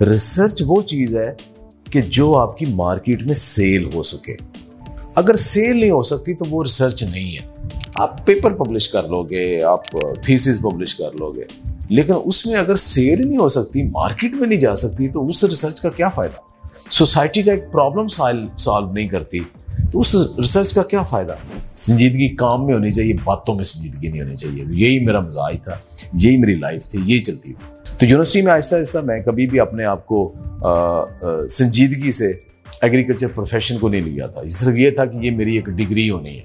Research وہ چیز ہے کہ جو آپ کی مارکیٹ میں سیل ہو سکے۔ اگر سیل نہیں ہو سکتی تو وہ ریسرچ نہیں ہے۔ آپ پیپر پبلش کر لو گے، آپ تھیسز پبلش کر لو گے۔ لیکن اس میں اگر سیل نہیں ہو سکتی مارکیٹ میں نہیں جا سکتی، تو اس ریسرچ کا کیا فائدہ؟ سوسائٹی کا ایک پرابلم سالو نہیں کرتی، تو اس ریسرچ کا کیا فائدہ؟ سنجیدگی کام میں ہونی چاہیے، باتوں میں سنجیدگی نہیں ہونی چاہیے۔ یہی میرا مزاج تھا، یہی میری لائف تھی، یہی چلتی تھی۔ تو یونیورسٹی میں آہستہ آہستہ میں کبھی بھی اپنے آپ کو سنجیدگی سے ایگریکلچر پروفیشن کو نہیں لیا تھا۔ صرف یہ تھا کہ یہ میری ایک ڈگری ہونی ہے۔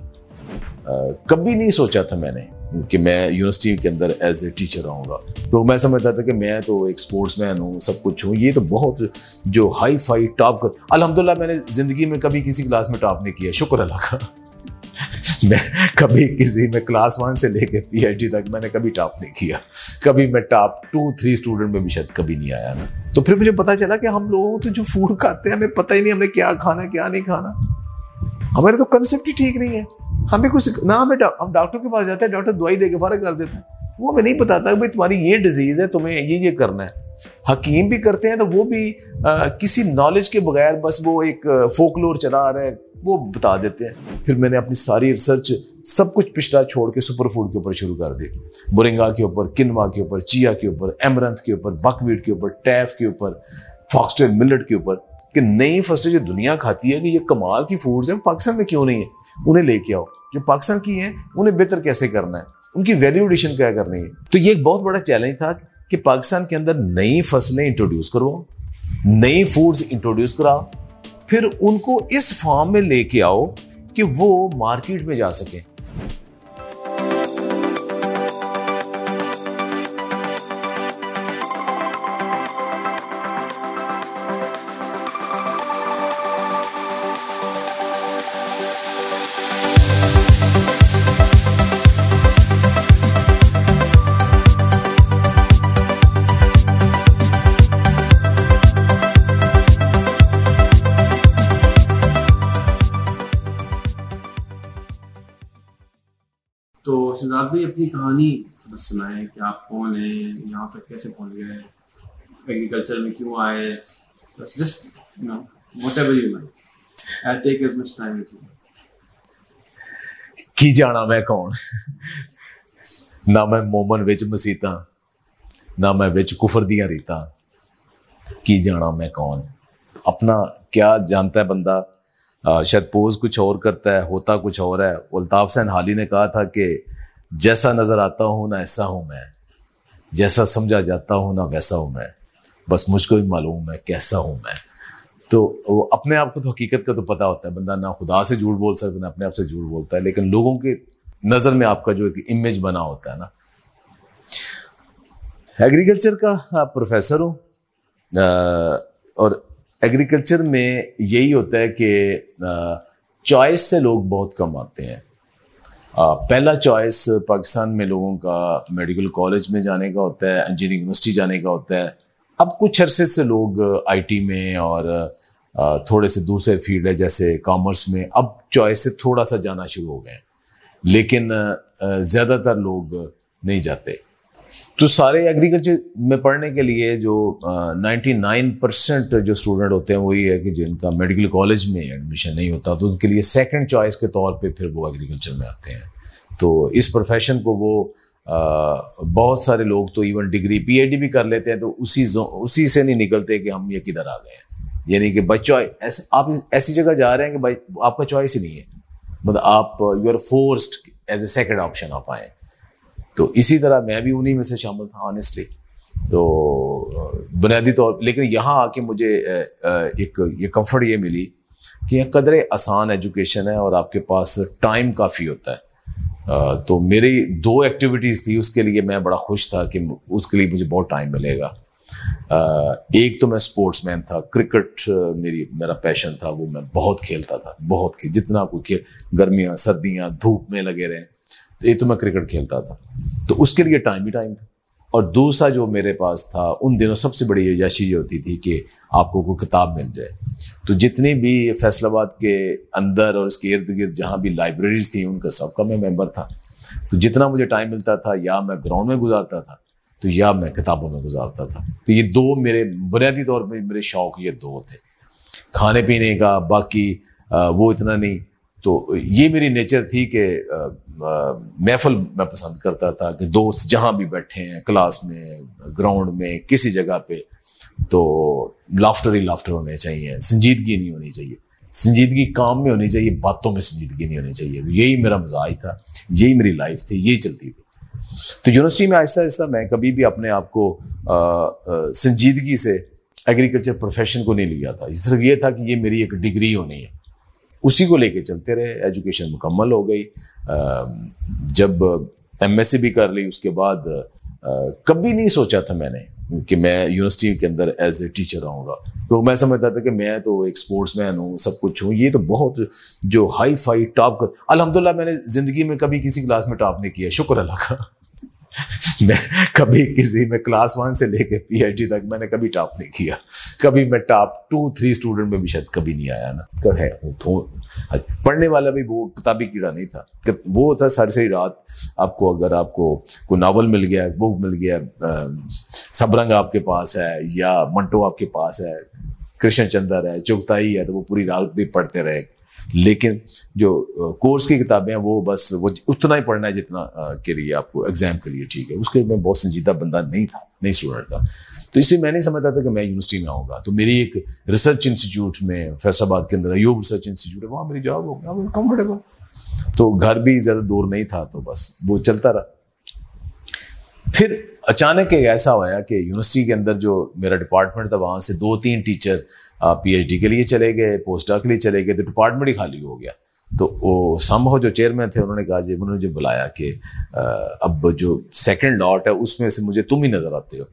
کبھی نہیں سوچا تھا میں نے کہ میں یونیورسٹی کے اندر ایز اے ٹیچر رہوں گا۔ تو میں سمجھتا تھا کہ میں تو ایک اسپورٹس مین ہوں، سب کچھ ہوں۔ یہ تو بہت جو ہائی فائی ٹاپ کر الحمد للہ میں نے زندگی میں کبھی کسی کلاس میں ٹاپ نہیں کیا۔ شکر اللہ کا۔ میں کبھی کسی میں کلاس ون سے لے کے پی ایچ ڈی تک میں نے کبھی ٹاپ نہیں کیا۔ کبھی میں ٹاپ ٹو تھری اسٹوڈنٹ میں بھی شاید کبھی نہیں آیا نا۔ تو پھر مجھے پتا چلا کہ ہم لوگوں کو تو جو فوڈ کھاتے ہیں، ہمیں پتہ ہی نہیں ہم نے کیا کھانا، کیا نہیں کھانا۔ ہمارے تو کنسیپٹ ہی ٹھیک نہیں ہے۔ ہمیں کچھ نہ، ہمیں ہم ڈاکٹر کے پاس جاتے ہیں، ڈاکٹر دوائی دے کے فارغ کر دیتے ہیں۔ وہ ہمیں نہیں بتاتا کہ بھائی تمہاری یہ ڈیزیز ہے، تمہیں یہ یہ کرنا ہے۔ حکیم بھی کرتے ہیں تو وہ بھی کسی نالج کے بغیر بس وہ ایک فوکلور چلا آ رہا ہے، وہ بتا دیتے ہیں۔ پھر میں نے اپنی ساری ریسرچ سب کچھ پچھلا چھوڑ کے سپر فوڈ کے اوپر شروع کر دی۔ بورنگا کے اوپر کنوا کے اوپر چیا کے اوپر ایمرنتھ کے اوپر بک ویٹ کے اوپر ٹیف کے اوپر فاکسٹر ملٹ کے اوپر، کہ نئی فصلیں جو دنیا کھاتی ہے کہ یہ کمال کی فوڈز ہیں پاکستان میں کیوں نہیں ہے انہیں لے کے آؤ۔ جو پاکستان کی ہیں، انہیں بہتر کیسے کرنا ہے؟ ان کی ویلیو ایڈیشن کیا کرنی ہے؟ تو یہ ایک بہت بڑا چیلنج تھا کہ پاکستان کے اندر نئی فصلیں انٹروڈیوس کرو، نئی فوڈز انٹروڈیوس کراؤ، پھر ان کو اس فارم میں لے کے آؤ کہ وہ مارکیٹ میں جا سکیں۔ کہانی بس سنائیں کہ آپ کون ہیں، یہاں تک کیسے پہنچ گئے ایگریکلچر میں کیوں آئے؟ بس just know whatever you like I take as much time with کی جانا میں کون؟ نہ میں مومن وچ مسیتا نہ میں وچ کفر دیاں ریتا کی جانا میں کون؟ اپنا کیا جانتا ہے بندہ؟ شاید پوز کچھ اور کرتا ہے، ہوتا کچھ اور ہے۔ الطاف سین حالی نے کہا تھا کہ جیسا نظر آتا ہوں نہ ایسا ہوں میں، جیسا سمجھا جاتا ہوں نہ ویسا ہوں میں۔ بس مجھ کو بھی معلوم ہے کیسا ہوں میں۔ تو وہ اپنے آپ کو تو حقیقت کا تو پتہ ہوتا ہے، بندہ نہ خدا سے جھوٹ بول سکتا، نہ اپنے آپ سے جھوٹ بولتا ہے، لیکن لوگوں کے نظر میں آپ کا جو ایک امیج بنا ہوتا ہے نا۔ ایگریکلچر کا آپ پروفیسر ہوں۔ اور ایگریکلچر میں یہی ہوتا ہے کہ چوائس سے لوگ بہت کم آتے ہیں۔ پہلا چوائس پاکستان میں لوگوں کا میڈیکل کالج میں جانے کا ہوتا ہے، انجینئرنگ یونیورسٹی جانے کا ہوتا ہے۔ اب کچھ عرصے سے لوگ آئی ٹی میں اور تھوڑے سے دوسرے فیلڈ ہے، جیسے کامرس میں۔ اب چوائس سے تھوڑا سا جانا شروع ہو گئے لیکن زیادہ تر لوگ نہیں جاتے۔ تو سارے ایگریکلچر میں پڑھنے کے لیے جو نائنٹی نائن پرسینٹ جو اسٹوڈنٹ ہوتے ہیں وہی ہے کہ جن کا میڈیکل کالج میں ایڈمیشن نہیں ہوتا، تو ان کے لیے سیکنڈ چوائس کے طور پہ پھر وہ ایگریکلچر میں آتے ہیں۔ تو اس پروفیشن کو وہ بہت سارے لوگ تو even degree P H D بھی کر لیتے ہیں، تو اسی اسی سے نہیں نکلتے کہ ہم یہ کدھر آ گئے ہیں۔ یعنی کہ بھائی چوائس آپ ایسی جگہ جا رہے ہیں کہ بھائی آپ کا چوائس ہی نہیں ہے۔ مطلب آپ you are forced as a second option آپ آئیں تو اسی طرح میں بھی انہیں میں سے شامل تھا آنیسٹلی تو بنیادی طور لیکن یہاں آ کے مجھے ایک یہ کمفرٹ یہ ملی کہ یہ قدر آسان ایجوکیشن ہے اور آپ کے پاس ٹائم کافی ہوتا ہے۔ تو میری دو ایکٹیویٹیز تھی، اس کے لیے میں بڑا خوش تھا کہ اس کے لیے مجھے بہت ٹائم ملے گا۔ ایک تو میں اسپورٹس مین تھا کرکٹ میری میرا پیشن تھا، وہ میں بہت کھیلتا تھا، بہت جتنا کوئی کھیل گرمیاں، سردیاں، دھوپ میں لگے رہے۔ ایک تو میں کرکٹ کھیلتا تھا۔ تو اس کے لیے ٹائم ہی ٹائم تھا۔ اور دوسرا جو میرے پاس تھا، ان دنوں سب سے بڑی یاشی یہ ہوتی تھی کہ آپ کو کوئی کتاب مل جائے۔ تو جتنی بھی فیصل آباد کے اندر اور اس کے ارد گرد جہاں بھی لائبریریز تھیں، ان کا سب کا میں ممبر تھا۔ تو جتنا مجھے ٹائم ملتا تھا، یا میں گراؤنڈ میں گزارتا تھا، تو یا میں کتابوں میں گزارتا تھا۔ تو یہ دو میرے بنیادی طور پہ میرے شوق یہ دو تھے۔ کھانے پینے کا، باقی وہ اتنا نہیں۔ تو یہ میری نیچر تھی کہ محفل میں پسند کرتا تھا کہ دوست جہاں بھی بیٹھے ہیں، کلاس میں، گراؤنڈ میں، کسی جگہ پہ، تو لافٹر ہی لافٹر ہونے چاہیے، سنجیدگی نہیں ہونی چاہیے۔ سنجیدگی کام میں ہونی چاہیے، باتوں میں سنجیدگی نہیں ہونی چاہیے۔ یہی میرا مزاج تھا، یہی میری لائف تھی، یہی چلتی تھی۔ تو یونیورسٹی میں آہستہ آہستہ میں کبھی بھی اپنے آپ کو سنجیدگی سے ایگریکلچر پروفیشن کو نہیں لیا تھا۔ صرف یہ تھا کہ یہ میری ایک ڈگری ہونی ہے۔ اسی کو لے کے چلتے رہے ایجوکیشن مکمل ہو گئی۔ جب ایم ایس سی بھی کر لی، اس کے بعد کبھی نہیں سوچا تھا میں نے کہ میں یونیورسٹی کے اندر ایز اے ٹیچر آؤں گا۔ تو میں سمجھتا تھا کہ میں تو ایک اسپورٹس مین ہوں، سب کچھ ہوں۔ یہ تو بہت جو ہائی فائی ٹاپ کر الحمد للہ میں نے زندگی میں کبھی کسی کلاس میں ٹاپ نہیں کیا، شکر اللہ کا۔ میں کبھی کسی میں کلاس ون سے لے کے پی ایچ ڈی تک میں نے کبھی ٹاپ نہیں کیا۔ کبھی میں ٹاپ ٹو، تھری اسٹوڈنٹ میں بھی شاید کبھی نہیں آیا نا۔ ہے؟ پڑھنے والا بھی وہ کتابی کیڑا نہیں تھا۔ وہ تھا ساری ساری رات۔ آپ کو اگر آپ کو کوئی ناول مل گیا، بک مل گیا سبرنگ آپ کے پاس ہے یا منٹو آپ کے پاس ہے، کرشن چندر ہے چوکتائی ہے، تو وہ پوری رات بھی پڑھتے رہے۔ لیکن جو کورس کی کتابیں ہیں وہ بس وہ اتنا ہی پڑھنا ہے جتنا کے لیے آپ کو ایگزام کے لیے ٹھیک ہے۔ اس کے میں بہت سنجیدہ بندہ نہیں تھا، نہیں اسٹوڈنٹ تھا۔ تو اس لیے میں نہیں سمجھتا تھا کہ میں یونیورسٹی میں آؤں گا۔ تو میری ایک ریسرچ انسٹیٹیوٹ میں فیصل آباد کے اندر ایوب ریسرچ انسٹیٹیوٹ ہے، وہاں میری جاب ہو گیا کمفرٹیبل تو گھر بھی زیادہ دور نہیں تھا، تو بس وہ چلتا رہا۔ پھر اچانک ایسا ہوا کہ یونیورسٹی کے اندر جو میرا ڈپارٹمنٹ تھا، وہاں سے دو تین ٹیچر پی ایچ ڈی کے لیے چلے گئے پوسٹ ڈاک کے لیے چلے گئے، تو ڈپارٹمنٹ ہی خالی ہو گیا۔ تو وہ سم ہو جو چیئرمین تھے، انہوں نے کہا جی انہوں نے جو بلایا کہ اب جو سیکنڈ لاٹ ہے، اس میں سے مجھے تم ہی نظر آتے ہو۔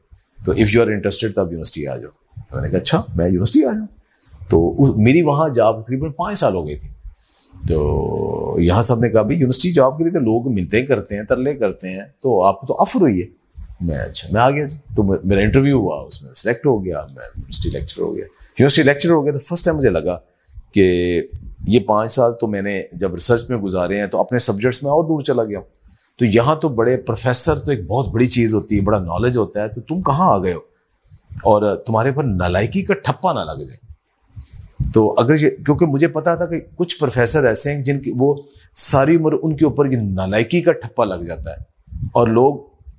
تو اف یو آر انٹرسٹیڈ تو اب یونیورسٹی آ جاؤ۔ تو میں نے کہا اچھا میں یونیورسٹی آ جاؤں تو میری وہاں جاب تقریباً پانچ سال ہو گئی تھی۔ تو یہاں سب نے کہا بھائی یونیورسٹی جاب کے لیے تو لوگ ملتے کرتے ہیں، ترلے کرتے ہیں، تو آپ کو تو آفر ہوئی ہے۔ میں اچھا میں آ گیا جی۔ تو میرا انٹرویو ہوا، اس میں سلیکٹ ہو گیا، میں یونیورسٹی لیکچر ہو گیا۔ یونیورسٹی لیکچر ہو گیا تو فرسٹ ٹائم مجھے لگا کہ یہ پانچ سال تو میں نے جب ریسرچ میں گزارے ہیں تو اپنے سبجیکٹس میں اور دور چلا گیا۔ تو یہاں تو بڑے پروفیسر تو ایک بہت بڑی چیز ہوتی ہے، بڑا نالج ہوتا ہے، تو تم کہاں آ گئے ہو؟ اور تمہارے پر نالائکی کا ٹھپا نہ لگ جائے۔ تو اگر یہ کیونکہ مجھے پتا تھا کہ کچھ پروفیسر ایسے ہیں جن کی وہ ساری عمر ان کے اوپر یہ نالائکی کا ٹھپا لگ جاتا ہے اور لوگ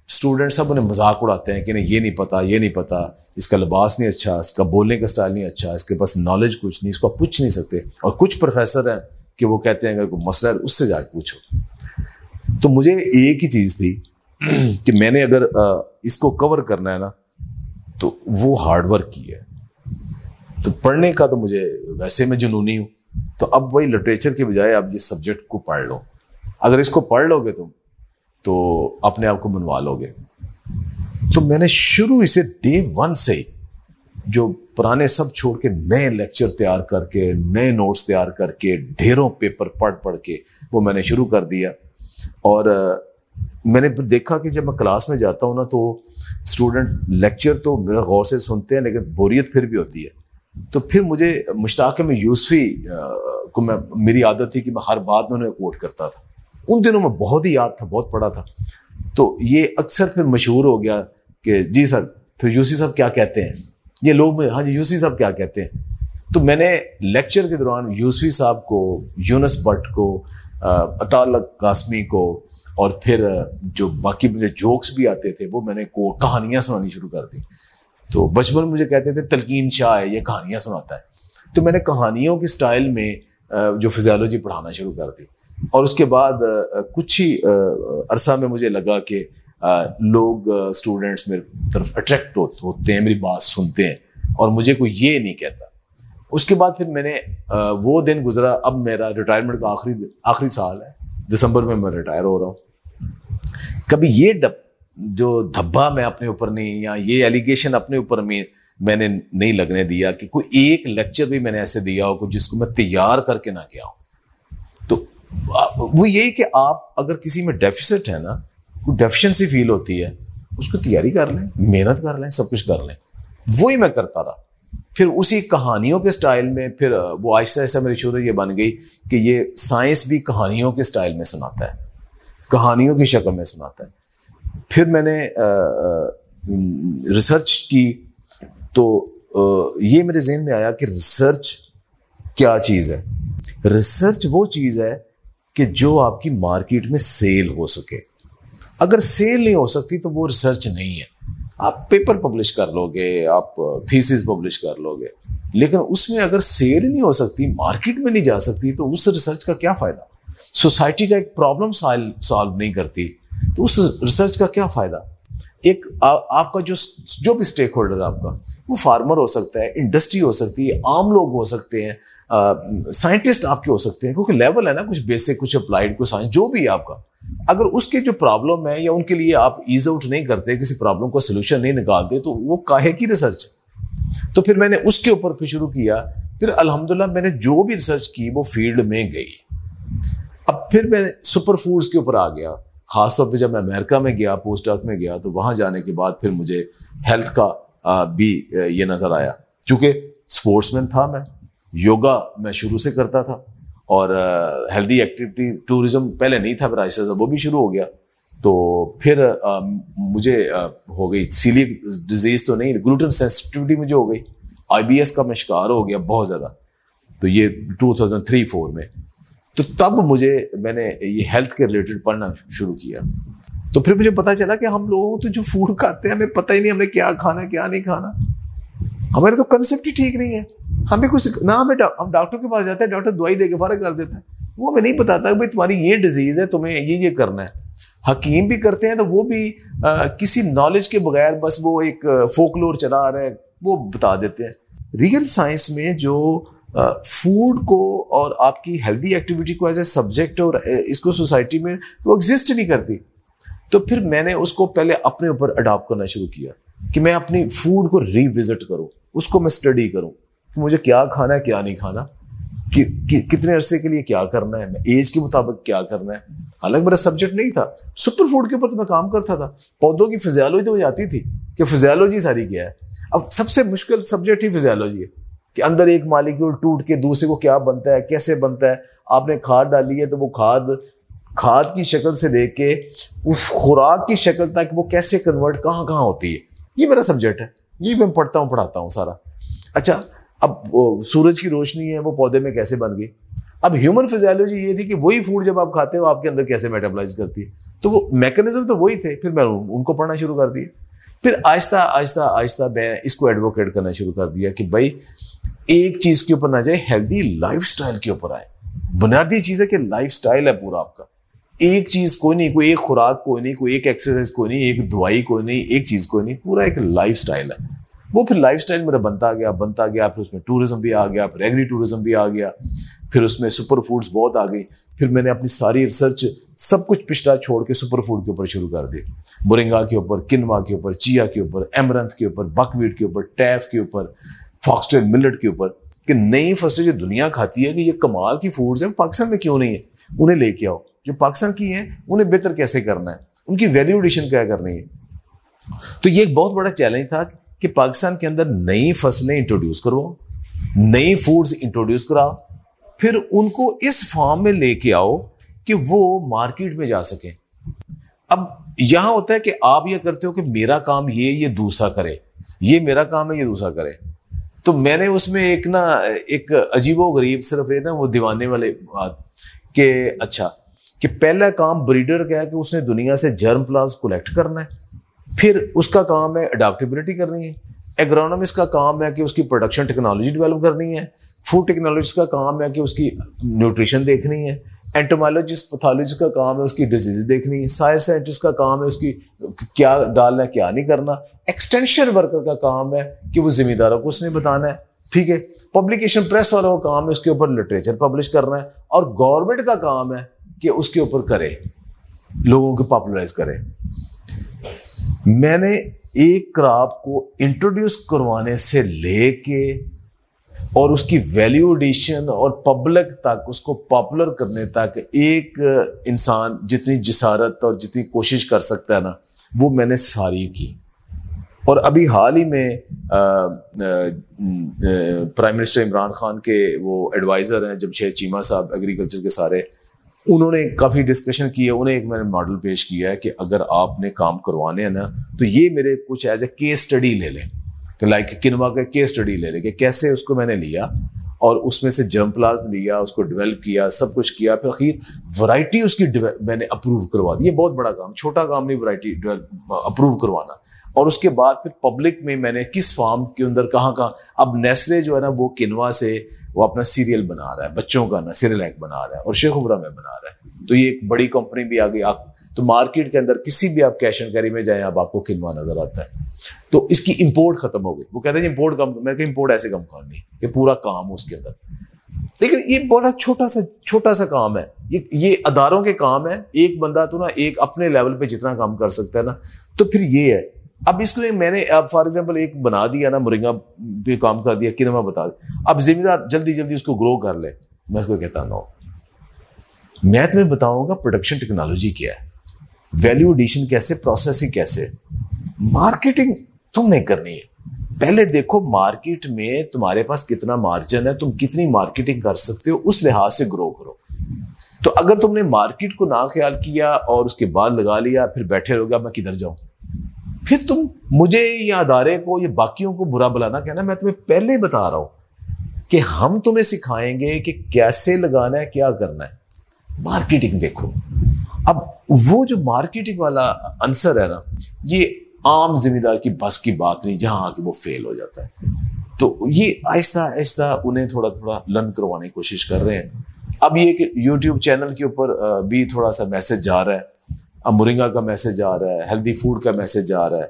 اسٹوڈنٹ سب انہیں مذاق اڑاتے ہیں کہ نہیں، یہ نہیں پتا، یہ نہیں پتا، اس کا لباس نہیں اچھا اس کا بولنے کا اسٹائل نہیں اچھا اس کے پاس نالج کچھ نہیں، اس کو آپ پوچھ نہیں سکتے۔ اور کچھ پروفیسر ہیں کہ وہ کہتے ہیں اگر کوئی مسئلہ ہے اس سے جا کے پوچھو۔ تو مجھے ایک ہی چیز تھی کہ میں نے اگر اس کو کور کرنا ہے نا، تو وہ ہارڈ ورک کی ہے۔ تو پڑھنے کا تو مجھے ویسے میں جنونی ہوں۔ تو اب وہی لٹریچر کے بجائے آپ جس سبجیکٹ کو پڑھ لو۔ اگر اس کو پڑھ لو گے تم، تو اپنے آپ کو منوا لو گے۔ تو میں نے شروع اسے ڈے ون سے جو پرانے سب چھوڑ کے نئے لیکچر تیار کر کے، نئے نوٹس تیار کر کے، ڈھیروں پیپر پڑھ پڑھ کے وہ میں نے شروع کر دیا۔ اور میں نے دیکھا کہ جب میں کلاس میں جاتا ہوں نا تو اسٹوڈنٹ لیکچر تو میرا غور سے سنتے ہیں، لیکن بوریت پھر بھی ہوتی ہے۔ تو پھر مجھے مشتاق میں یوسفی کو میں، میری عادت تھی کہ میں ہر بات میں انہیں کوٹ کرتا تھا۔ ان دنوں میں بہت ہی یاد تھا، بہت پڑھا تھا۔ تو یہ اکثر پھر مشہور ہو گیا کہ جی سر، پھر یوسی صاحب کیا کہتے ہیں؟ یہ لوگ ہاں جی یوسی صاحب کیا کہتے ہیں؟ تو میں نے لیکچر کے دوران یوسفی صاحب کو، یونس بٹ کو اطال قاسمی کو، اور پھر جو باقی مجھے جوکس بھی آتے تھے، وہ میں نے کو کہانیاں سنانی شروع کر دی تو بچپن مجھے کہتے تھے تلقین شاہ ہے، یہ کہانیاں سناتا ہے۔ تو میں نے کہانیوں کے اسٹائل میں جو فزیولوجی پڑھانا شروع کر دی۔ اور اس کے بعد کچھ ہی عرصہ میں مجھے لگا کہ لوگ اسٹوڈینٹس میرے طرف اٹریکٹ ہوتے ہیں، میری بات سنتے ہیں۔ اور مجھے کوئی یہ نہیں کہتا۔ اس کے بعد پھر میں نے وہ دن گزرا۔ اب میرا ریٹائرمنٹ کا آخری آخری سال ہے۔ دسمبر میں میں ریٹائر ہو رہا ہوں۔ کبھی یہ ڈب جو دھبا میں اپنے اوپر نہیں، یا یہ ایلیگیشن اپنے اوپر میں میں نے نہیں لگنے دیا کہ کوئی ایک لیکچر بھی میں نے ایسے دیا ہو جس کو میں تیار کر کے نہ کیا ہوں۔ تو وہ یہی کہ آپ اگر کسی میں ڈیفیسٹ ہے نا، کوئی ڈیفیشنسی فیل ہوتی ہے، اس کو تیاری کر لیں، محنت کر لیں، سب کچھ کر لیں۔ وہی میں کرتا رہا۔ پھر اسی کہانیوں کے اسٹائل میں پھر وہ آہستہ آہستہ میری شروع یہ بن گئی کہ یہ سائنس بھی کہانیوں کے اسٹائل میں سناتا ہے، کہانیوں کی شکل میں سناتا ہے۔ پھر میں نے ریسرچ کی تو یہ میرے ذہن میں آیا کہ ریسرچ کیا چیز ہے۔ ریسرچ وہ چیز ہے کہ جو آپ کی مارکیٹ میں سیل ہو سکے۔ اگر سیل نہیں ہو سکتی تو وہ ریسرچ نہیں ہے۔ آپ پیپر پبلش کر لو گے، آپ تھیسز پبلش کر لو گے۔ لیکن اس میں اگر سیل نہیں ہو سکتی مارکیٹ میں نہیں جا سکتی تو اس ریسرچ کا کیا فائدہ؟ سوسائٹی کا ایک پرابلم سالو نہیں کرتی۔ تو اس ریسرچ کا کیا فائدہ؟ ایک، آپ کا جو جو بھی اسٹیک ہولڈر ہے آپ کا، وہ فارمر ہو سکتا ہے انڈسٹری ہو سکتی ہے، عام لوگ ہو سکتے ہیں سائنٹسٹ آپ کے ہو سکتے ہیں، کیونکہ لیول ہے نا، کچھ بیسک کچھ اپلائڈ کچھ سائنس جو بھی ہے آپ کا۔ اگر اس کے جو پرابلم ہے یا ان کے لیے آپ ایز آؤٹ نہیں کرتے، کسی پرابلم کا سولوشن نہیں نکالتے، تو وہ کاہے کی ریسرچ تو پھر میں نے اس کے اوپر پھر شروع کیا، پھر الحمد للہ میں نے جو بھی ریسرچ کی وہ فیلڈ میں گئی۔ اب پھر میں سپر فوڈس کے اوپر آ گیا۔ خاص طور پہ جب میں امریکہ میں گیا، پوسٹ ڈاک میں گیا، تو وہاں جانے کے بعد پھر مجھے ہیلتھ کا بھی یہ نظر آیا۔ کیونکہ اسپورٹس مین تھا میں، یوگا میں شروع سے کرتا تھا اور ہیلدی ایکٹیویٹی ٹورزم پہلے نہیں تھا، پھر آہستہ آہستہ وہ بھی شروع ہو گیا۔ تو پھر مجھے ہو گئی سیلی ڈیزیز تو نہیں گلوٹن سینسٹیوٹی مجھے ہو گئی۔ آئی بی ایس کا میں شکار ہو گیا بہت زیادہ۔ تو یہ ٹو تھاؤزینڈ تھری فور میں تو تب مجھے میں نے یہ ہیلتھ کے ریلیٹڈ پڑھنا شروع کیا۔ تو پھر مجھے پتا چلا کہ ہم لوگوں کو تو جو فوڈ کھاتے ہیں، ہمیں پتہ ہی نہیں ہمیں کیا کھانا، کیا نہیں کھانا۔ ہمارے تو کنسیپٹ ہی ٹھیک نہیں ہے۔ ہمیں کچھ نہ، ہمیں ہم ڈاکٹر کے پاس جاتے ہیں، ڈاکٹر دوائی دے کے فرق کر دیتا ہے۔ وہ ہمیں نہیں بتاتا کہ بھائی تمہاری یہ ڈیزیز ہے، تمہیں یہ یہ کرنا ہے۔ حکیم بھی کرتے ہیں تو وہ بھی کسی نالج کے بغیر بس وہ ایک فوکلور چلا آ رہا ہے، وہ بتا دیتے ہیں۔ ریئل سائنس میں جو فوڈ کو اور آپ کی ہیلدی ایکٹیویٹی کو ایز اے سبجیکٹ اور اس کو سوسائٹی میں وہ ایگزسٹ نہیں کرتی۔ تو پھر میں نے اس کو پہلے اپنے اوپر اڈاپٹ کرنا شروع کیا کہ میں اپنی فوڈ کو ری وزٹ کروں، اس کو میں اسٹڈی کروں کہ مجھے کیا کھانا ہے، کیا نہیں کھانا کتنے عرصے کے لیے کیا کرنا ہے، میں ایج کے مطابق کیا کرنا ہے۔ حالانکہ میرا سبجیکٹ نہیں تھا سپر فوڈ کے اوپر تو میں کام کرتا تھا۔ پودوں کی فزیالوجی تو آتی تھی کہ فزیالوجی ساری کیا ہے۔ اب سب سے مشکل سبجیکٹ ہی فزیالوجی ہے۔ کہ اندر ایک مالیکول ٹوٹ کے دوسرے کو کیا بنتا ہے، کیسے بنتا ہے؟ آپ نے کھاد ڈالی ہے تو وہ کھاد کھاد کی شکل سے دیکھ کے، اس خوراک کی شکل تک وہ کیسے کنورٹ کہاں کہاں ہوتی ہے؟ یہ میرا سبجیکٹ ہے۔ یہ میں پڑھتا ہوں، پڑھاتا ہوں سارا۔ اچھا اب سورج کی روشنی ہے، وہ پودے میں کیسے بن گئی؟ اب ہیومن فزیالوجی یہ تھی کہ وہی فوڈ جب آپ کھاتے ہو، آپ کے اندر کیسے میٹابلائز کرتی ہے؟ تو وہ میکنزم تو وہی تھے، پھر میں ان کو پڑھنا شروع کر دیا۔ پھر آہستہ آہستہ آہستہ میں اس کو ایڈوکیٹ کرنا شروع کر دیا کہ بھائی ایک چیز کے اوپر نہ جائے ہیلدی لائف اسٹائل کے اوپر آئے۔ بنیادی چیز ہے کہ لائف اسٹائل ہے پورا آپ کا۔ ایک چیز کوئی نہیں، کوئی ایک خوراک کوئی نہیں، کوئی ایک ایکسرسائز کوئی نہیں، ایک دوائی کوئی نہیں، ایک چیز کوئی نہیں، پورا ایک لائف اسٹائل ہے۔ وہ پھر لائف اسٹائل میرا بنتا گیا بنتا گیا، پھر اس میں ٹورزم بھی آ گیا، پھر ایگری ٹورزم بھی آ گیا، پھر اس میں سپر فوڈس بہت آ گئی، پھر میں نے اپنی ساری ریسرچ سب کچھ پچھلا چھوڑ کے سپر فوڈ کے اوپر شروع کر دی۔ بورنگا کے اوپر کنوا کے اوپر چیا کے اوپر ایمرنتھ کے اوپر بک ویٹ کے اوپر ٹیف کے اوپر۔ فاکسٹیل ملٹ کے اوپر کہ نئی فصلیں جو دنیا کھاتی ہے کہ یہ کمال کی فوڈز ہیں پاکستان میں کیوں نہیں ہے انہیں لے کے آؤ۔ جو پاکستان کی ہیں، انہیں بہتر کیسے کرنا ہے؟ ان کی ویلیو ایڈیشن کیا کرنی ہے؟ تو یہ ایک بہت بڑا چیلنج تھا کہ پاکستان کے اندر نئی فصلیں انٹروڈیوس کرو نئی فوڈز انٹروڈیوس کراؤ، پھر ان کو اس فارم میں لے کے آؤ کہ وہ مارکیٹ میں جا سکیں۔ اب یہاں ہوتا ہے کہ آپ یہ کرتے ہو کہ میرا کام یہ یہ دوسرا کرے۔ یہ میرا کام ہے، یہ دوسرا کرے۔ تو میں نے اس میں ایک نا ایک عجیب و غریب صرف ہے نا وہ دیوانے والے بات کہ اچھا کہ پہلا کام بریڈر کیا ہے کہ اس نے دنیا سے جرم پلاز کولیکٹ کرنا ہے، پھر اس کا کام ہے اڈاپٹیبلٹی کرنی ہے ایگرونومسٹ کا کام ہے کہ اس کی پروڈکشن ٹیکنالوجی ڈیولپ کرنی ہے فوڈ ٹیکنالوجسٹ کا کام ہے کہ اس کی نیوٹریشن دیکھنی ہے۔ اینٹومالوجسٹ پیتھالوجسٹ کا کام ہے، اس کی ڈیزیز دیکھنی ہے سائنس سائنٹسٹ کا کام ہے، اس کی کیا ڈالنا ہے، کیا نہیں کرنا۔ ایکسٹینشن ورکر کا کام ہے کہ وہ ذمہ داروں کو اس نے بتانا ہے، ٹھیک ہے۔ پبلیکیشن پریس والوں کا کام ہے، اس کے اوپر لٹریچر پبلش کرنا ہے۔ اور گورنمنٹ کا کام ہے کہ اس کے اوپر کرے، لوگوں کو پاپولرائز کرے۔ میں نے ایک کراپ کو انٹروڈیوس کروانے سے لے کے اور اس کی ویلیو ایڈیشن اور پبلک تک اس کو پاپولر کرنے تک ایک انسان جتنی جسارت اور جتنی کوشش کر سکتا ہے نا، وہ میں نے ساری کی۔ اور ابھی حال ہی میں پرائم منسٹر عمران خان کے وہ ایڈوائزر ہیں، جب شہید چیمہ صاحب ایگریکلچر کے سارے، انہوں نے کافی ڈسکشن کی ہے انہیں ایک میں نے ماڈل پیش کیا ہے کہ اگر آپ نے کام کروانے ہیں نا، تو یہ میرے کچھ ایز اے کیس اسٹڈی لے لیں۔ کہ لائک کنوا کا کیس اسٹڈی لے لیں کہ کیسے اس کو میں نے لیا اور اس میں سے جم پلاز لیا، اس کو ڈیولپ کیا، سب کچھ کیا، پھر اخیر ورائٹی اس کی میں نے اپروو کروا دی۔ یہ بہت بڑا کام، چھوٹا کام نہیں ورائٹی اپروو کروانا۔ اور اس کے بعد پھر پبلک میں میں نے کس فارم کے اندر کہاں کہاں اب نیسلے جو ہے نا، وہ کنوا سے وہ اپنا سیریل بنا رہا ہے، بچوں کا نا سیریل ایک بنا رہا ہے اور شیخ عمرہ میں بنا رہا ہے۔ تو یہ ایک بڑی کمپنی بھی آ گئی۔ آپ تو مارکیٹ کے اندر کسی بھی آپ کیش اینڈ کیری میں جائیں، اب آپ کو کنوا نظر آتا ہے۔ تو اس کی امپورٹ ختم ہو گئی۔ وہ کہتے ہیں جی امپورٹ کم، میں کہ امپورٹ ایسے کم کام نہیں، یہ پورا کام اس کے اندر۔ لیکن یہ بڑا چھوٹا سا چھوٹا سا کام ہے۔ یہ یہ اداروں کے کام ہے ایک بندہ تو نا ایک اپنے لیول پہ جتنا کام کر سکتا ہے نا۔ تو پھر یہ ہے۔ اب اس کو میں نے، اب فار ایگزامپل ایک بنا دیا نا، مرنگا پہ کام کر دیا کنما بتا دیا۔ اب ذمہ دار جلدی جلدی اس کو گرو کر لے۔ میں اس کو کہتا ہوں، میں تمہیں بتاؤں گا پروڈکشن ٹیکنالوجی کیا ہے۔ ویلیو ایڈیشن کیسے پروسیسنگ کیسے؟ مارکیٹنگ تم نے کرنی ہے۔ پہلے دیکھو مارکیٹ میں تمہارے پاس کتنا مارجن ہے، تم کتنی مارکیٹنگ کر سکتے ہو، اس لحاظ سے گرو کرو۔ تو اگر تم نے مارکیٹ کو نہ خیال کیا اور اس کے بعد لگا لیا، پھر بیٹھے رہو گا میں کدھر جاؤں؟ پھر تم مجھے یا ادارے کو یا باقیوں کو برا بلانا کہنا، میں تمہیں پہلے بتا رہا ہوں کہ ہم تمہیں سکھائیں گے کہ کیسے لگانا ہے، کیا کرنا ہے۔ مارکیٹنگ دیکھو۔ اب وہ جو مارکیٹنگ والا انسر ہے نا، یہ عام ذمہ دار کی بس کی بات نہیں جہاں آ کے وہ فیل ہو جاتا ہے۔ تو یہ آہستہ آہستہ انہیں تھوڑا تھوڑا لرن کروانے کی کوشش کر رہے ہیں۔ اب یہ کہ یوٹیوب چینل کے اوپر بھی تھوڑا سا میسج جا رہا ہے۔ اب مرنگا کا میسج آ رہا ہے ہیلدی فوڈ کا میسج آ رہا ہے۔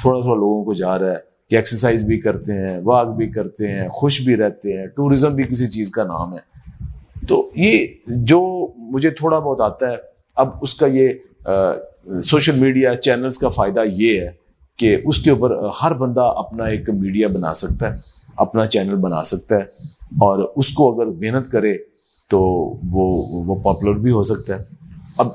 تھوڑا تھوڑا لوگوں کو جا رہا ہے کہ ایکسرسائز بھی کرتے ہیں واک بھی کرتے ہیں، خوش بھی رہتے ہیں۔ ٹورزم بھی کسی چیز کا نام ہے۔ تو یہ جو مجھے تھوڑا بہت آتا ہے اب اس کا یہ سوشل میڈیا چینلز کا فائدہ یہ ہے کہ اس کے اوپر ہر بندہ اپنا ایک میڈیا بنا سکتا ہے، اپنا چینل بنا سکتا ہے، اور اس کو اگر محنت کرے تو وہ وہ پاپولر بھی ہو سکتا ہے۔ اب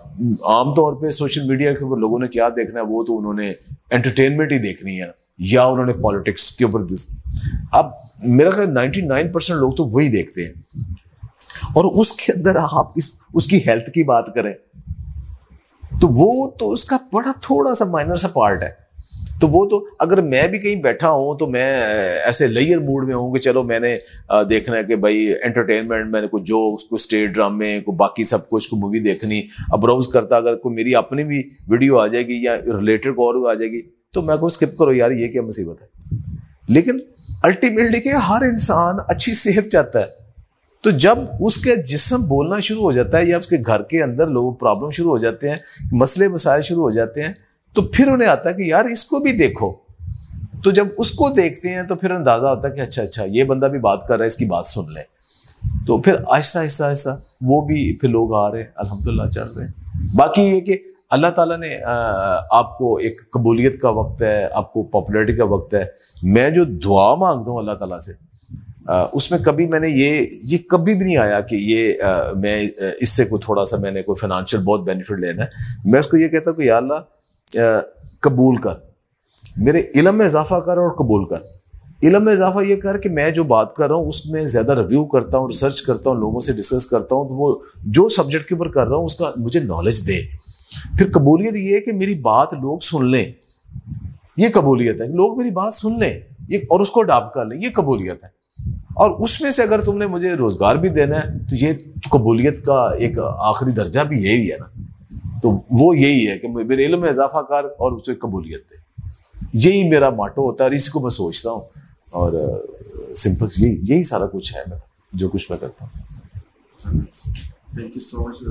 عام طور پہ سوشل میڈیا کے اوپر لوگوں نے کیا دیکھنا ہے، وہ تو انہوں نے انٹرٹینمنٹ ہی دیکھنی ہے، یا انہوں نے پالیٹکس کے اوپر اب میرا خیال نائنٹی نائن پرسینٹ لوگ تو وہی دیکھتے ہیں۔ اور اس کے اندر آپ اس اس کی ہیلتھ کی بات کریں تو وہ تو اس کا بڑا تھوڑا سا مائنر سا پارٹ ہے۔ تو وہ تو اگر میں بھی کہیں بیٹھا ہوں تو میں ایسے لیئر موڈ میں ہوں کہ چلو میں نے دیکھنا ہے کہ بھائی انٹرٹینمنٹ میں نے کوئی جو اس کو اسٹیٹ ڈرامے کو باقی سب کچھ کو مووی دیکھنی اب براؤز کرتا، اگر کوئی میری اپنی بھی ویڈیو آ جائے گی یا ریلیٹڈ کو اور آ جائے گی تو میں کو اسکپ کرو یار، یہ کیا مصیبت ہے۔ لیکن الٹیمیٹلی کہ ہر انسان اچھی صحت چاہتا ہے۔ تو جب اس کے جسم بولنا شروع ہو جاتا ہے یا اس کے گھر کے اندر لوگ پرابلم شروع ہو جاتے ہیں، مسئلے مسائل شروع ہو جاتے ہیں، تو پھر انہیں آتا ہے کہ یار اس کو بھی دیکھو۔ تو جب اس کو دیکھتے ہیں تو پھر اندازہ ہوتا ہے کہ اچھا اچھا یہ بندہ بھی بات کر رہا ہے، اس کی بات سن لیں۔ تو پھر آہستہ آہستہ آہستہ وہ بھی پھر لوگ آ رہے ہیں الحمد للہ چل رہے۔ ہیں باقی یہ کہ اللہ تعالیٰ نے آپ کو ایک قبولیت کا وقت ہے، آپ کو پاپولیرٹی کا وقت ہے۔ میں جو دعا مانگتا ہوں اللہ تعالیٰ سے اس میں کبھی میں نے یہ یہ کبھی بھی نہیں آیا کہ یہ میں اس سے کوئی تھوڑا سا میں نے کوئی فائنانشیل بہت بینیفٹ لینا ہے۔ میں اس کو یہ کہتا ہوں کہ یا اللہ قبول کر۔ میرے علم میں اضافہ کر اور قبول کر۔ علم میں اضافہ یہ کر کہ میں جو بات کر رہا ہوں، اس میں زیادہ ریویو کرتا ہوں ریسرچ کرتا ہوں، لوگوں سے ڈسکس کرتا ہوں، تو وہ جو سبجیکٹ کے اوپر کر رہا ہوں، اس کا مجھے نالج دے۔ پھر قبولیت یہ ہے کہ میری بات لوگ سن لیں۔ یہ قبولیت ہے۔ لوگ میری بات سن لیں، یہ اور اس کو اڈاپٹ کر لیں۔ یہ قبولیت ہے۔ اور اس میں سے اگر تم نے مجھے روزگار بھی دینا ہے، تو یہ قبولیت کا ایک آخری درجہ بھی یہی ہے نا۔ تو وہ یہی ہے کہ میرے علم میں اضافہ کر اور اسے قبولیت دے۔ یہی میرا ماٹو ہوتا ہے اور اسی کو میں سوچتا ہوں۔ اور سمپل یہی یہی سارا کچھ ہے میرا، جو کچھ میں کرتا ہوں۔ Thank you so much